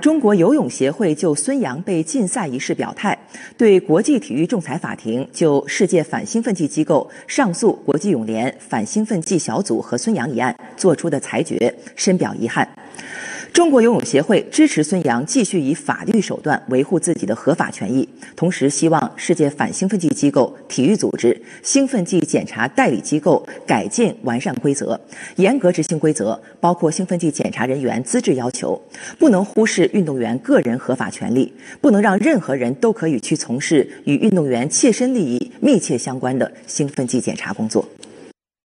中国游泳协会就孙杨被禁赛一事表态，对国际体育仲裁法庭就世界反兴奋剂机构上诉国际泳联反兴奋剂小组和孙杨一案作出的裁决深表遗憾。中国游泳协会支持孙杨继续以法律手段维护自己的合法权益，同时希望世界反兴奋剂机构、体育组织、兴奋剂检查代理机构改进完善规则，严格执行规则，包括兴奋剂检查人员资质要求，不能忽视运动员个人合法权利，不能让任何人都可以去从事与运动员切身利益密切相关的兴奋剂检查工作。